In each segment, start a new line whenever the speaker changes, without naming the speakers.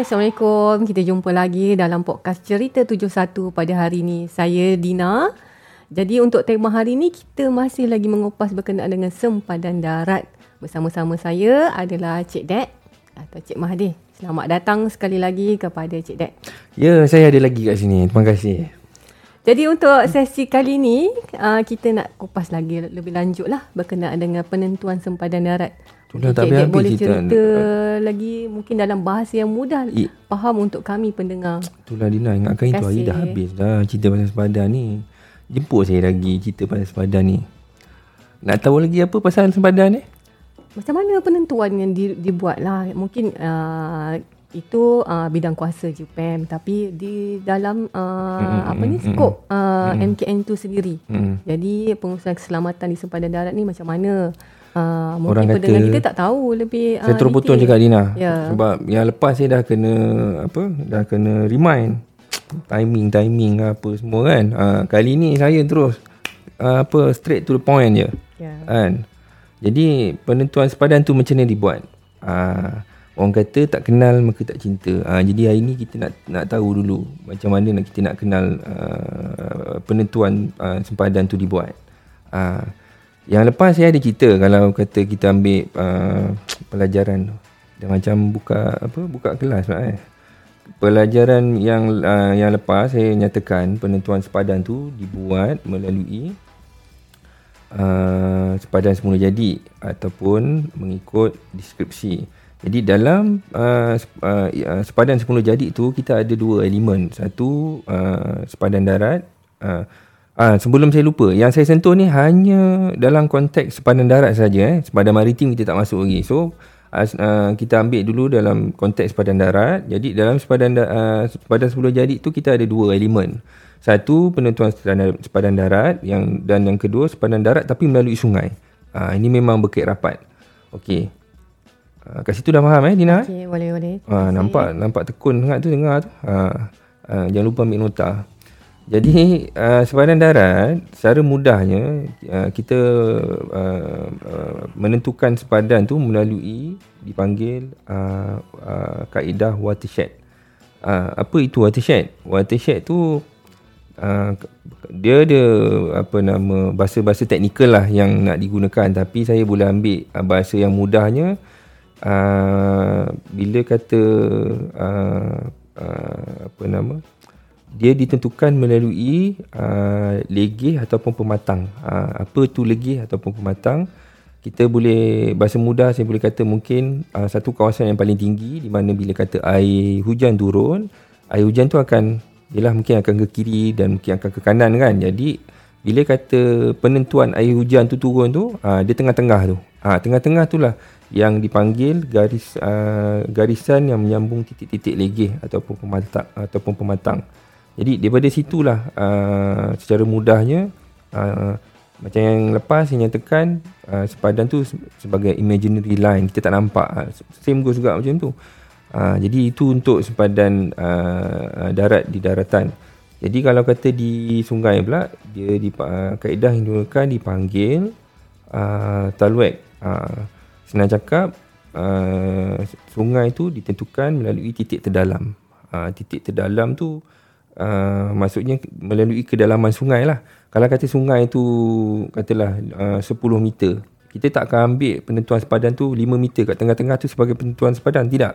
Assalamualaikum. Kita jumpa lagi dalam podcast Cerita 71 pada hari ini. Saya Dina. Jadi untuk tema hari ini kita masih lagi mengupas berkenaan dengan sempadan darat. Bersama-sama saya adalah Cik Dek atau Cik Mahdi. Selamat datang sekali lagi kepada Cik Dek.
Ya, saya ada lagi kat sini. Terima kasih.
Jadi untuk sesi kali ini uh, kita nak kupas lagi lebih lanjut lah berkenaan dengan penentuan sempadan darat.
Itulah tak habis-habis
boleh
cerita.
cerita lagi mungkin dalam bahasa yang mudah
I-
faham untuk kami pendengar.
Itulah Dina ingatkan itu hari dah habis dah cerita pasal sempadan ni. Jemput saya lagi cerita pasal sempadan ni. Nak tahu lagi apa pasal sempadan ni?
Macam mana penentuan yang di, dibuat lah Mungkin uh, itu uh, bidang kuasa JPM Tapi di dalam uh,
Mm-mm,
apa ni skop uh, MKN tu sendiri
Hmm.
Jadi pengurusan keselamatan di sempadan darat ni macam mana uh, Mungkin
Orang kata-
pendengar kita tak tahu lebih
Saya
uh,
terus potong
detail.
cakap Dina.
Ya.
Sebab yang lepas saya dah kena apa? Dah kena remind timing timing apa semua kan. Ha, kali ni saya terus uh, apa straight to the point je.
Ya.
Kan? Jadi penentuan sepadan tu macam mana dibuat? Ah, orang kata tak kenal maka tak cinta. Ah, jadi hari ni kita nak nak tahu dulu macam mana nak kita nak kenal uh, penentuan uh, sempadan tu dibuat. Ah, yang lepas saya ada cerita kalau kata kita ambil uh, pelajaran tu. Dia macam buka apa buka kelas lah eh. Pelajaran yang uh, yang lepas saya nyatakan penentuan sepadan tu dibuat melalui uh, sepadan semula jadi ataupun mengikut deskripsi. Jadi dalam uh, uh, uh, sepadan semula jadi tu kita ada dua elemen. Satu uh, sepadan darat. Uh, uh, sebelum saya lupa, yang saya sentuh ni hanya dalam konteks sepadan darat saja. Eh. Sepadan maritim kita tak masuk lagi. So as, uh, kita ambil dulu dalam konteks sepadan darat. Jadi dalam sepadan da- uh, sepadan semula jadi tu kita ada dua elemen. Satu penentuan sepadan, sepadan darat yang dan yang kedua sepadan darat tapi melalui sungai. Uh, ini memang berkait rapat. Okey. Uh, kat situ dah faham eh Dina?
Okey, boleh boleh.
Ha, nampak nampak tekun sangat tu dengar tu. Ha, ha, jangan lupa ambil nota. Jadi uh, sepadan darat secara mudahnya uh, kita uh, uh, menentukan sepadan tu melalui dipanggil uh, uh, kaedah watershed. Uh, apa itu watershed? Watershed tu uh, dia ada apa nama bahasa-bahasa teknikal lah yang nak digunakan tapi saya boleh ambil uh, bahasa yang mudahnya uh, bila kata uh, uh, apa nama dia ditentukan melalui uh, legih ataupun pematang. Uh, apa tu legih ataupun pematang? Kita boleh bahasa mudah saya boleh kata mungkin uh, satu kawasan yang paling tinggi di mana bila kata air hujan turun, air hujan tu akan ialah mungkin akan ke kiri dan mungkin akan ke kanan kan. Jadi bila kata penentuan air hujan tu turun tu, uh, dia tengah-tengah tu. Ah tengah-tengah tu lah yang dipanggil garis uh, garisan yang menyambung titik-titik legih ataupun pematang ataupun pematang. Jadi daripada situlah uh, secara mudahnya uh, macam yang lepas saya nyatakan uh, sepadan tu se- sebagai imaginary line kita tak nampak uh, same goes juga macam tu. Uh, jadi itu untuk sepadan uh, uh, darat di daratan. Jadi kalau kata di sungai pula dia di uh, kaedah yang digunakan dipanggil uh, talwek. Uh, senang cakap uh, sungai tu ditentukan melalui titik terdalam. Uh, titik terdalam tu uh, maksudnya melalui kedalaman sungai lah. Kalau kata sungai tu katalah uh, 10 meter, kita tak akan ambil penentuan sepadan tu 5 meter kat tengah-tengah tu sebagai penentuan sepadan. Tidak.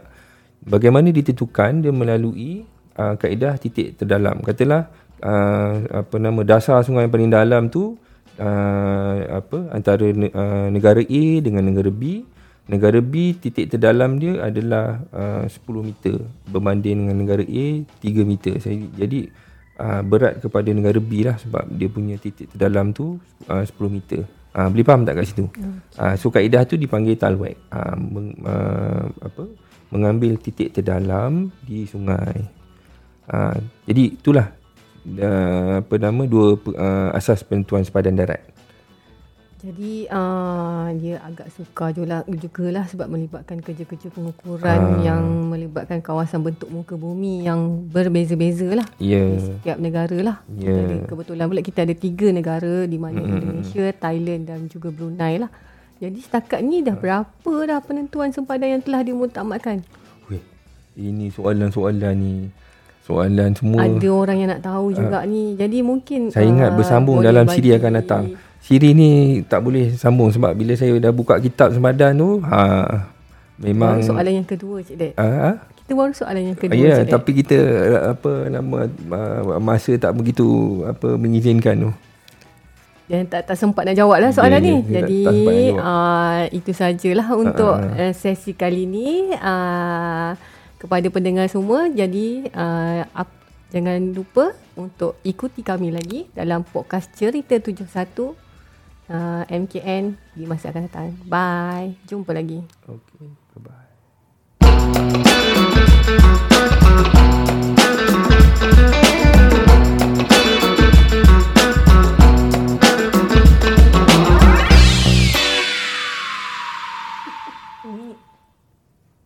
Bagaimana ditentukan dia melalui uh, kaedah titik terdalam. Katalah uh, apa nama dasar sungai yang paling dalam tu uh, apa antara uh, negara A dengan negara B. Negara B titik terdalam dia adalah uh, 10 meter berbanding dengan negara A 3 meter. Saya, jadi uh, berat kepada negara B lah sebab dia punya titik terdalam tu uh, 10 meter. Uh, boleh faham tak kat situ? Uh, so kaedah tu dipanggil talwek. Uh, meng, uh, apa? Mengambil titik terdalam di sungai. Uh, jadi itulah uh, apa nama dua uh, asas penentuan sepadan darat.
Jadi uh, dia agak sukar juga, lah sebab melibatkan kerja-kerja pengukuran
Ah.
yang melibatkan kawasan bentuk muka bumi yang berbeza-beza lah.
Ya.
Di setiap negara lah.
Ya.
ada, kebetulan pula kita ada tiga negara di mana Indonesia, Thailand dan juga Brunei lah. Jadi setakat ni dah berapa dah penentuan sempadan yang telah dimutamatkan?
Weh, ini soalan-soalan ni. Soalan semua.
Ada orang yang nak tahu juga uh, ni. Jadi mungkin
saya ingat uh, bersambung dalam siri akan datang. Siri ni tak boleh sambung sebab bila saya dah buka kitab semadan tu, ha memang
baru soalan yang kedua Cik Dek.
Ha?
Kita baru soalan yang kedua.
Ya, Cik tapi kita apa nama masa tak begitu apa mengizinkan tu.
Dan tak tak sempat nak jawab lah soalan yeah, ni. Yeah, Jadi uh, itu sajalah untuk uh, sesi kali ni. Uh, kepada pendengar semua. Jadi uh, up, jangan lupa untuk ikuti kami lagi dalam podcast Cerita 71 uh, MKN di masa akan datang. Bye. Jumpa lagi.
Okay. Bye-bye.